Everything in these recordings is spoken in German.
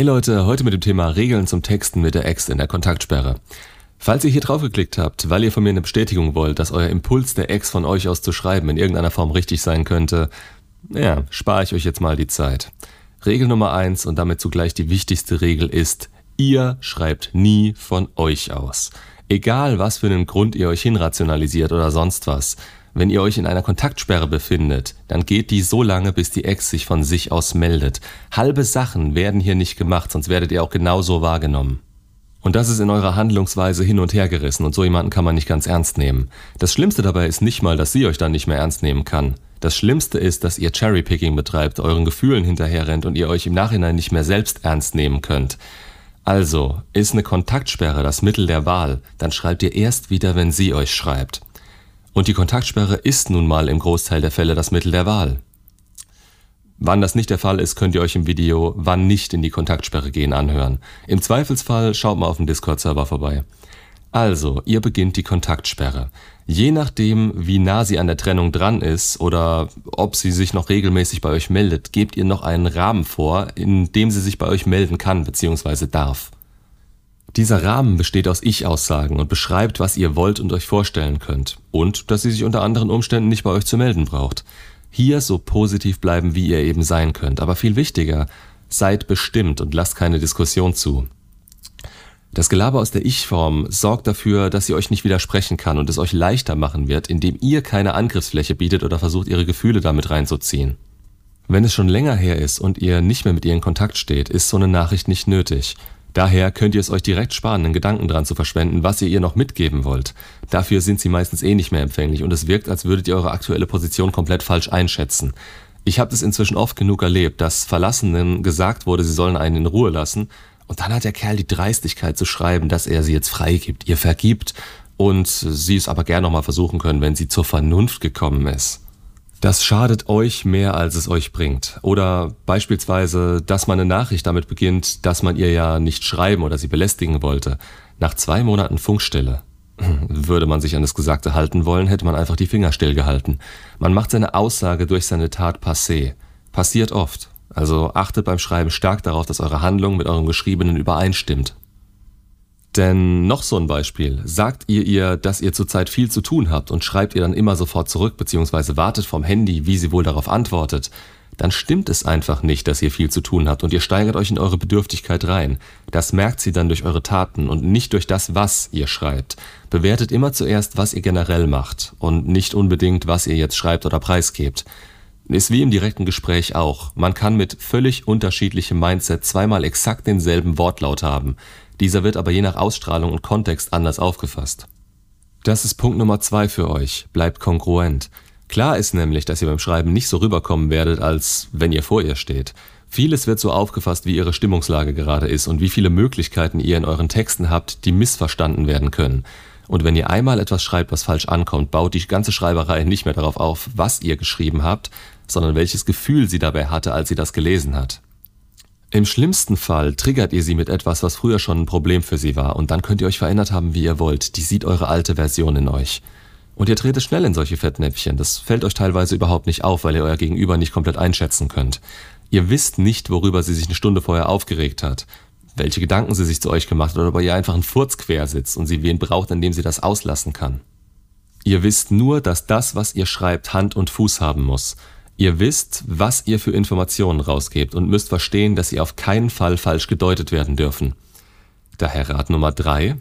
Hey Leute, heute mit dem Thema Regeln zum Texten mit der Ex in der Kontaktsperre. Falls ihr hier drauf geklickt habt, weil ihr von mir eine Bestätigung wollt, dass euer Impuls der Ex von euch aus zu schreiben in irgendeiner Form richtig sein könnte, ja, spare ich euch jetzt mal die Zeit. Regel Nummer eins und damit zugleich die wichtigste Regel ist, ihr schreibt nie von euch aus. Egal was für einen Grund ihr euch hinrationalisiert oder sonst was. Wenn ihr euch in einer Kontaktsperre befindet, dann geht die so lange, bis die Ex sich von sich aus meldet. Halbe Sachen werden hier nicht gemacht, sonst werdet ihr auch genauso wahrgenommen. Und das ist in eurer Handlungsweise hin und her gerissen und so jemanden kann man nicht ganz ernst nehmen. Das Schlimmste dabei ist nicht mal, dass sie euch dann nicht mehr ernst nehmen kann. Das Schlimmste ist, dass ihr Cherrypicking betreibt, euren Gefühlen hinterherrennt und ihr euch im Nachhinein nicht mehr selbst ernst nehmen könnt. Also, ist eine Kontaktsperre das Mittel der Wahl, dann schreibt ihr erst wieder, wenn sie euch schreibt. Und die Kontaktsperre ist nun mal im Großteil der Fälle das Mittel der Wahl. Wann das nicht der Fall ist, könnt ihr euch im Video Wann nicht in die Kontaktsperre gehen anhören. Im Zweifelsfall schaut mal auf dem Discord-Server vorbei. Also, ihr beginnt die Kontaktsperre. Je nachdem, wie nah sie an der Trennung dran ist oder ob sie sich noch regelmäßig bei euch meldet, gebt ihr noch einen Rahmen vor, in dem sie sich bei euch melden kann bzw. darf. Dieser Rahmen besteht aus Ich-Aussagen und beschreibt, was ihr wollt und euch vorstellen könnt. Und dass sie sich unter anderen Umständen nicht bei euch zu melden braucht. Hier so positiv bleiben, wie ihr eben sein könnt. Aber viel wichtiger, seid bestimmt und lasst keine Diskussion zu. Das Gelaber aus der Ich-Form sorgt dafür, dass sie euch nicht widersprechen kann und es euch leichter machen wird, indem ihr keine Angriffsfläche bietet oder versucht, ihre Gefühle damit reinzuziehen. Wenn es schon länger her ist und ihr nicht mehr mit ihr in Kontakt steht, ist so eine Nachricht nicht nötig. Daher könnt ihr es euch direkt sparen, einen Gedanken dran zu verschwenden, was ihr ihr noch mitgeben wollt. Dafür sind sie meistens eh nicht mehr empfänglich und es wirkt, als würdet ihr eure aktuelle Position komplett falsch einschätzen. Ich habe es inzwischen oft genug erlebt, dass Verlassenen gesagt wurde, sie sollen einen in Ruhe lassen und dann hat der Kerl die Dreistigkeit zu schreiben, dass er sie jetzt freigibt, ihr vergibt und sie es aber gern nochmal versuchen können, wenn sie zur Vernunft gekommen ist. Das schadet euch mehr, als es euch bringt. Oder beispielsweise, dass man eine Nachricht damit beginnt, dass man ihr ja nicht schreiben oder sie belästigen wollte. Nach zwei Monaten Funkstille. Würde man sich an das Gesagte halten wollen, hätte man einfach die Finger stillgehalten. Man macht seine Aussage durch seine Tat passé. Passiert oft. Also achtet beim Schreiben stark darauf, dass eure Handlung mit eurem Geschriebenen übereinstimmt. Denn noch so ein Beispiel. Sagt ihr ihr, dass ihr zurzeit viel zu tun habt und schreibt ihr dann immer sofort zurück bzw. wartet vom Handy, wie sie wohl darauf antwortet, dann stimmt es einfach nicht, dass ihr viel zu tun habt und ihr steigert euch in eure Bedürftigkeit rein. Das merkt sie dann durch eure Taten und nicht durch das, was ihr schreibt. Bewertet immer zuerst, was ihr generell macht und nicht unbedingt, was ihr jetzt schreibt oder preisgebt. Ist wie im direkten Gespräch auch. Man kann mit völlig unterschiedlichem Mindset zweimal exakt denselben Wortlaut haben. Dieser wird aber je nach Ausstrahlung und Kontext anders aufgefasst. Das ist Punkt Nummer zwei für euch. Bleibt kongruent. Klar ist nämlich, dass ihr beim Schreiben nicht so rüberkommen werdet, als wenn ihr vor ihr steht. Vieles wird so aufgefasst, wie ihre Stimmungslage gerade ist und wie viele Möglichkeiten ihr in euren Texten habt, die missverstanden werden können. Und wenn ihr einmal etwas schreibt, was falsch ankommt, baut die ganze Schreiberei nicht mehr darauf auf, was ihr geschrieben habt, sondern welches Gefühl sie dabei hatte, als sie das gelesen hat. Im schlimmsten Fall triggert ihr sie mit etwas, was früher schon ein Problem für sie war, und dann könnt ihr euch verändert haben, wie ihr wollt. Die sieht eure alte Version in euch. Und ihr tretet schnell in solche Fettnäpfchen. Das fällt euch teilweise überhaupt nicht auf, weil ihr euer Gegenüber nicht komplett einschätzen könnt. Ihr wisst nicht, worüber sie sich eine Stunde vorher aufgeregt hat, welche Gedanken sie sich zu euch gemacht hat oder ob ihr einfach einen Furz quer sitzt und sie wen braucht, an dem sie das auslassen kann. Ihr wisst nur, dass das, was ihr schreibt, Hand und Fuß haben muss. Ihr wisst, was ihr für Informationen rausgebt und müsst verstehen, dass sie auf keinen Fall falsch gedeutet werden dürfen. Daher Rat Nummer drei: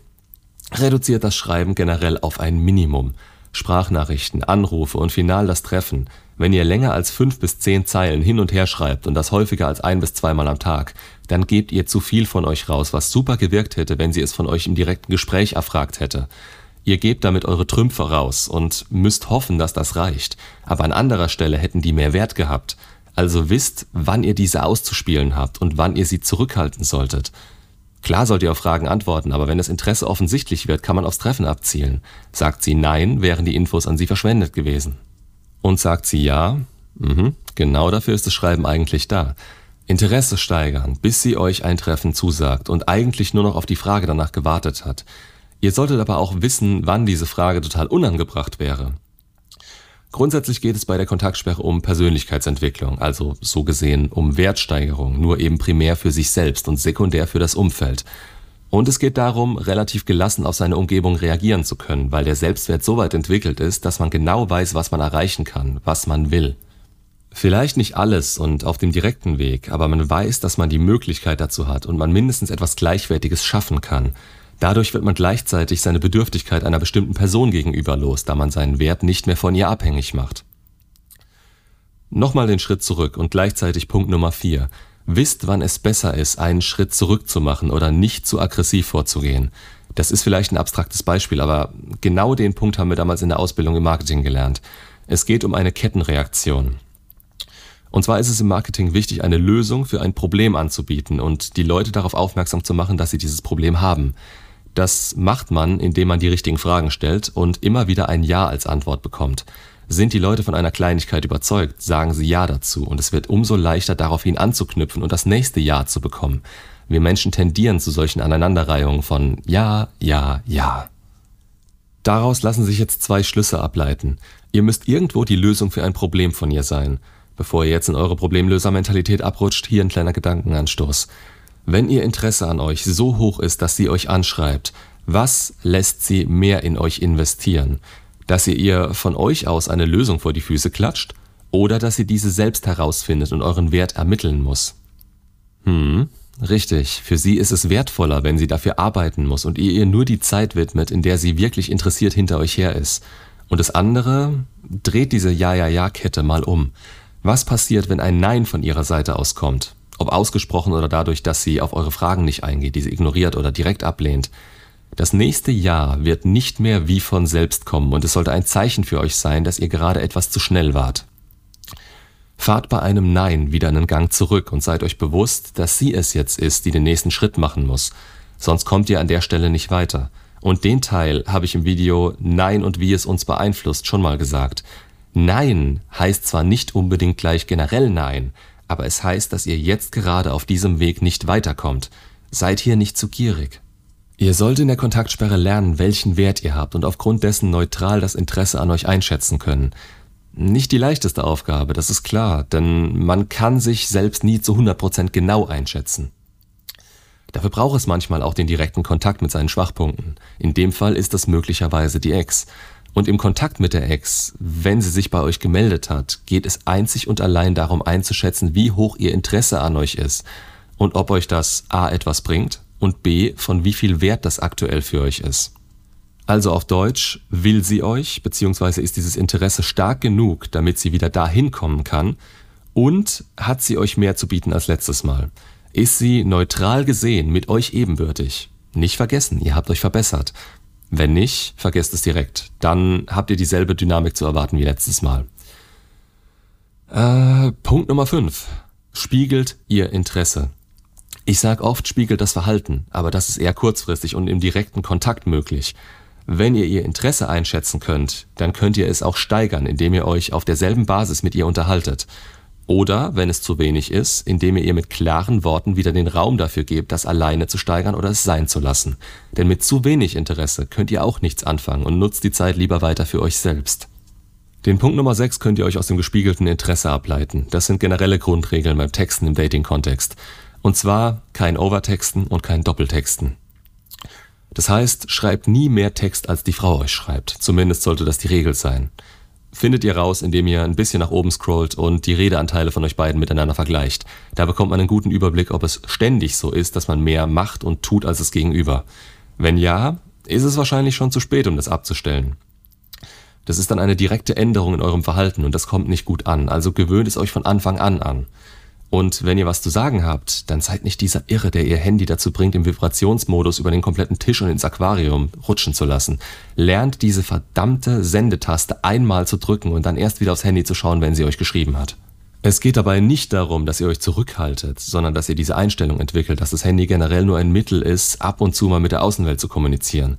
Reduziert das Schreiben generell auf ein Minimum. Sprachnachrichten, Anrufe und final das Treffen. Wenn ihr länger als fünf bis zehn Zeilen hin und her schreibt und das häufiger als ein bis zweimal am Tag, dann gebt ihr zu viel von euch raus, was super gewirkt hätte, wenn sie es von euch im direkten Gespräch erfragt hätte. Ihr gebt damit eure Trümpfe raus und müsst hoffen, dass das reicht. Aber an anderer Stelle hätten die mehr Wert gehabt. Also wisst, wann ihr diese auszuspielen habt und wann ihr sie zurückhalten solltet. Klar sollt ihr auf Fragen antworten, aber wenn das Interesse offensichtlich wird, kann man aufs Treffen abzielen. Sagt sie Nein, wären die Infos an sie verschwendet gewesen. Und sagt sie Ja, mhm, genau dafür ist das Schreiben eigentlich da. Interesse steigern, bis sie euch ein Treffen zusagt und eigentlich nur noch auf die Frage danach gewartet hat. Ihr solltet aber auch wissen, wann diese Frage total unangebracht wäre. Grundsätzlich geht es bei der Kontaktsperre um Persönlichkeitsentwicklung, also so gesehen um Wertsteigerung, nur eben primär für sich selbst und sekundär für das Umfeld. Und es geht darum, relativ gelassen auf seine Umgebung reagieren zu können, weil der Selbstwert so weit entwickelt ist, dass man genau weiß, was man erreichen kann, was man will. Vielleicht nicht alles und auf dem direkten Weg, aber man weiß, dass man die Möglichkeit dazu hat und man mindestens etwas Gleichwertiges schaffen kann. Dadurch wird man gleichzeitig seine Bedürftigkeit einer bestimmten Person gegenüber los, da man seinen Wert nicht mehr von ihr abhängig macht. Nochmal den Schritt zurück und gleichzeitig Punkt Nummer 4. Wisst, wann es besser ist, einen Schritt zurück zu machen oder nicht zu aggressiv vorzugehen. Das ist vielleicht ein abstraktes Beispiel, aber genau den Punkt haben wir damals in der Ausbildung im Marketing gelernt. Es geht um eine Kettenreaktion. Und zwar ist es im Marketing wichtig, eine Lösung für ein Problem anzubieten und die Leute darauf aufmerksam zu machen, dass sie dieses Problem haben. Das macht man, indem man die richtigen Fragen stellt und immer wieder ein Ja als Antwort bekommt. Sind die Leute von einer Kleinigkeit überzeugt, sagen sie Ja dazu und es wird umso leichter daraufhin anzuknüpfen und das nächste Ja zu bekommen. Wir Menschen tendieren zu solchen Aneinanderreihungen von Ja, Ja, Ja. Daraus lassen sich jetzt zwei Schlüsse ableiten. Ihr müsst irgendwo die Lösung für ein Problem von ihr sein. Bevor ihr jetzt in eure Problemlösermentalität abrutscht, hier ein kleiner Gedankenanstoß. Wenn ihr Interesse an euch so hoch ist, dass sie euch anschreibt, was lässt sie mehr in euch investieren? Dass ihr ihr von euch aus eine Lösung vor die Füße klatscht oder dass sie diese selbst herausfindet und euren Wert ermitteln muss? Hm, richtig. Für sie ist es wertvoller, wenn sie dafür arbeiten muss und ihr ihr nur die Zeit widmet, in der sie wirklich interessiert hinter euch her ist. Und das andere dreht diese Ja-Ja-Ja-Kette mal um. Was passiert, wenn ein Nein von ihrer Seite aus kommt? Ob ausgesprochen oder dadurch, dass sie auf eure Fragen nicht eingeht, diese ignoriert oder direkt ablehnt. Das nächste Ja wird nicht mehr wie von selbst kommen und es sollte ein Zeichen für euch sein, dass ihr gerade etwas zu schnell wart. Fahrt bei einem Nein wieder einen Gang zurück und seid euch bewusst, dass sie es jetzt ist, die den nächsten Schritt machen muss. Sonst kommt ihr an der Stelle nicht weiter. Und den Teil habe ich im Video Nein und wie es uns beeinflusst schon mal gesagt. Nein heißt zwar nicht unbedingt gleich generell Nein, aber es heißt, dass ihr jetzt gerade auf diesem Weg nicht weiterkommt. Seid hier nicht zu gierig. Ihr sollt in der Kontaktsperre lernen, welchen Wert ihr habt und aufgrund dessen neutral das Interesse an euch einschätzen können. Nicht die leichteste Aufgabe, das ist klar, denn man kann sich selbst nie zu 100% genau einschätzen. Dafür braucht es manchmal auch den direkten Kontakt mit seinen Schwachpunkten. In dem Fall ist das möglicherweise die Ex. Und im Kontakt mit der Ex, wenn sie sich bei euch gemeldet hat, geht es einzig und allein darum einzuschätzen, wie hoch ihr Interesse an euch ist und ob euch das a etwas bringt und b von wie viel Wert das aktuell für euch ist. Also auf Deutsch, will sie euch, beziehungsweise ist dieses Interesse stark genug, damit sie wieder dahin kommen kann und hat sie euch mehr zu bieten als letztes Mal? Ist sie neutral gesehen mit euch ebenbürtig? Nicht vergessen, ihr habt euch verbessert. Wenn nicht, vergesst es direkt. Dann habt ihr dieselbe Dynamik zu erwarten wie letztes Mal. Äh, Punkt Nummer 5. Spiegelt ihr Interesse. Ich sag oft, spiegelt das Verhalten, aber das ist eher kurzfristig und im direkten Kontakt möglich. Wenn ihr ihr Interesse einschätzen könnt, dann könnt ihr es auch steigern, indem ihr euch auf derselben Basis mit ihr unterhaltet. Oder, wenn es zu wenig ist, indem ihr ihr mit klaren Worten wieder den Raum dafür gebt, das alleine zu steigern oder es sein zu lassen. Denn mit zu wenig Interesse könnt ihr auch nichts anfangen und nutzt die Zeit lieber weiter für euch selbst. Den Punkt Nummer 6 könnt ihr euch aus dem gespiegelten Interesse ableiten. Das sind generelle Grundregeln beim Texten im Dating-Kontext. Und zwar kein Overtexten und kein Doppeltexten. Das heißt, schreibt nie mehr Text, als die Frau euch schreibt. Zumindest sollte das die Regel sein findet ihr raus, indem ihr ein bisschen nach oben scrollt und die Redeanteile von euch beiden miteinander vergleicht. Da bekommt man einen guten Überblick, ob es ständig so ist, dass man mehr macht und tut als das Gegenüber. Wenn ja, ist es wahrscheinlich schon zu spät, um das abzustellen. Das ist dann eine direkte Änderung in eurem Verhalten und das kommt nicht gut an, also gewöhnt es euch von Anfang an an. Und wenn ihr was zu sagen habt, dann seid nicht dieser Irre, der ihr Handy dazu bringt, im Vibrationsmodus über den kompletten Tisch und ins Aquarium rutschen zu lassen. Lernt diese verdammte Sendetaste einmal zu drücken und dann erst wieder aufs Handy zu schauen, wenn sie euch geschrieben hat. Es geht dabei nicht darum, dass ihr euch zurückhaltet, sondern dass ihr diese Einstellung entwickelt, dass das Handy generell nur ein Mittel ist, ab und zu mal mit der Außenwelt zu kommunizieren.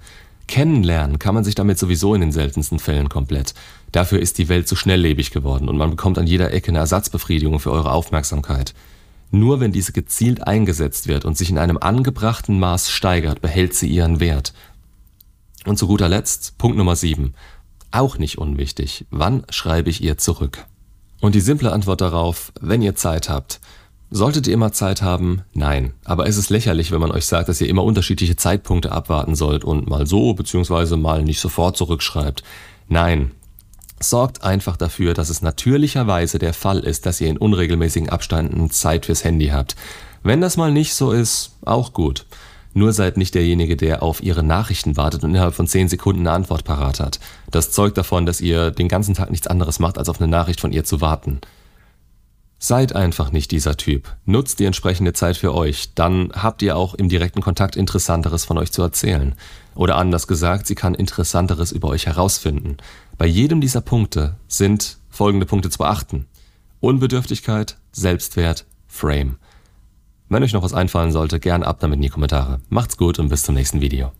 Kennenlernen kann man sich damit sowieso in den seltensten Fällen komplett. Dafür ist die Welt zu schnelllebig geworden und man bekommt an jeder Ecke eine Ersatzbefriedigung für eure Aufmerksamkeit. Nur wenn diese gezielt eingesetzt wird und sich in einem angebrachten Maß steigert, behält sie ihren Wert. Und zu guter Letzt, Punkt Nummer 7. Auch nicht unwichtig. Wann schreibe ich ihr zurück? Und die simple Antwort darauf, wenn ihr Zeit habt. Solltet ihr immer Zeit haben? Nein. Aber es ist lächerlich, wenn man euch sagt, dass ihr immer unterschiedliche Zeitpunkte abwarten sollt und mal so bzw. mal nicht sofort zurückschreibt. Nein. Sorgt einfach dafür, dass es natürlicherweise der Fall ist, dass ihr in unregelmäßigen Abständen Zeit fürs Handy habt. Wenn das mal nicht so ist, auch gut. Nur seid nicht derjenige, der auf ihre Nachrichten wartet und innerhalb von 10 Sekunden eine Antwort parat hat. Das zeugt davon, dass ihr den ganzen Tag nichts anderes macht, als auf eine Nachricht von ihr zu warten. Seid einfach nicht dieser Typ. Nutzt die entsprechende Zeit für euch. Dann habt ihr auch im direkten Kontakt Interessanteres von euch zu erzählen. Oder anders gesagt, sie kann Interessanteres über euch herausfinden. Bei jedem dieser Punkte sind folgende Punkte zu beachten. Unbedürftigkeit, Selbstwert, Frame. Wenn euch noch was einfallen sollte, gern ab damit in die Kommentare. Macht's gut und bis zum nächsten Video.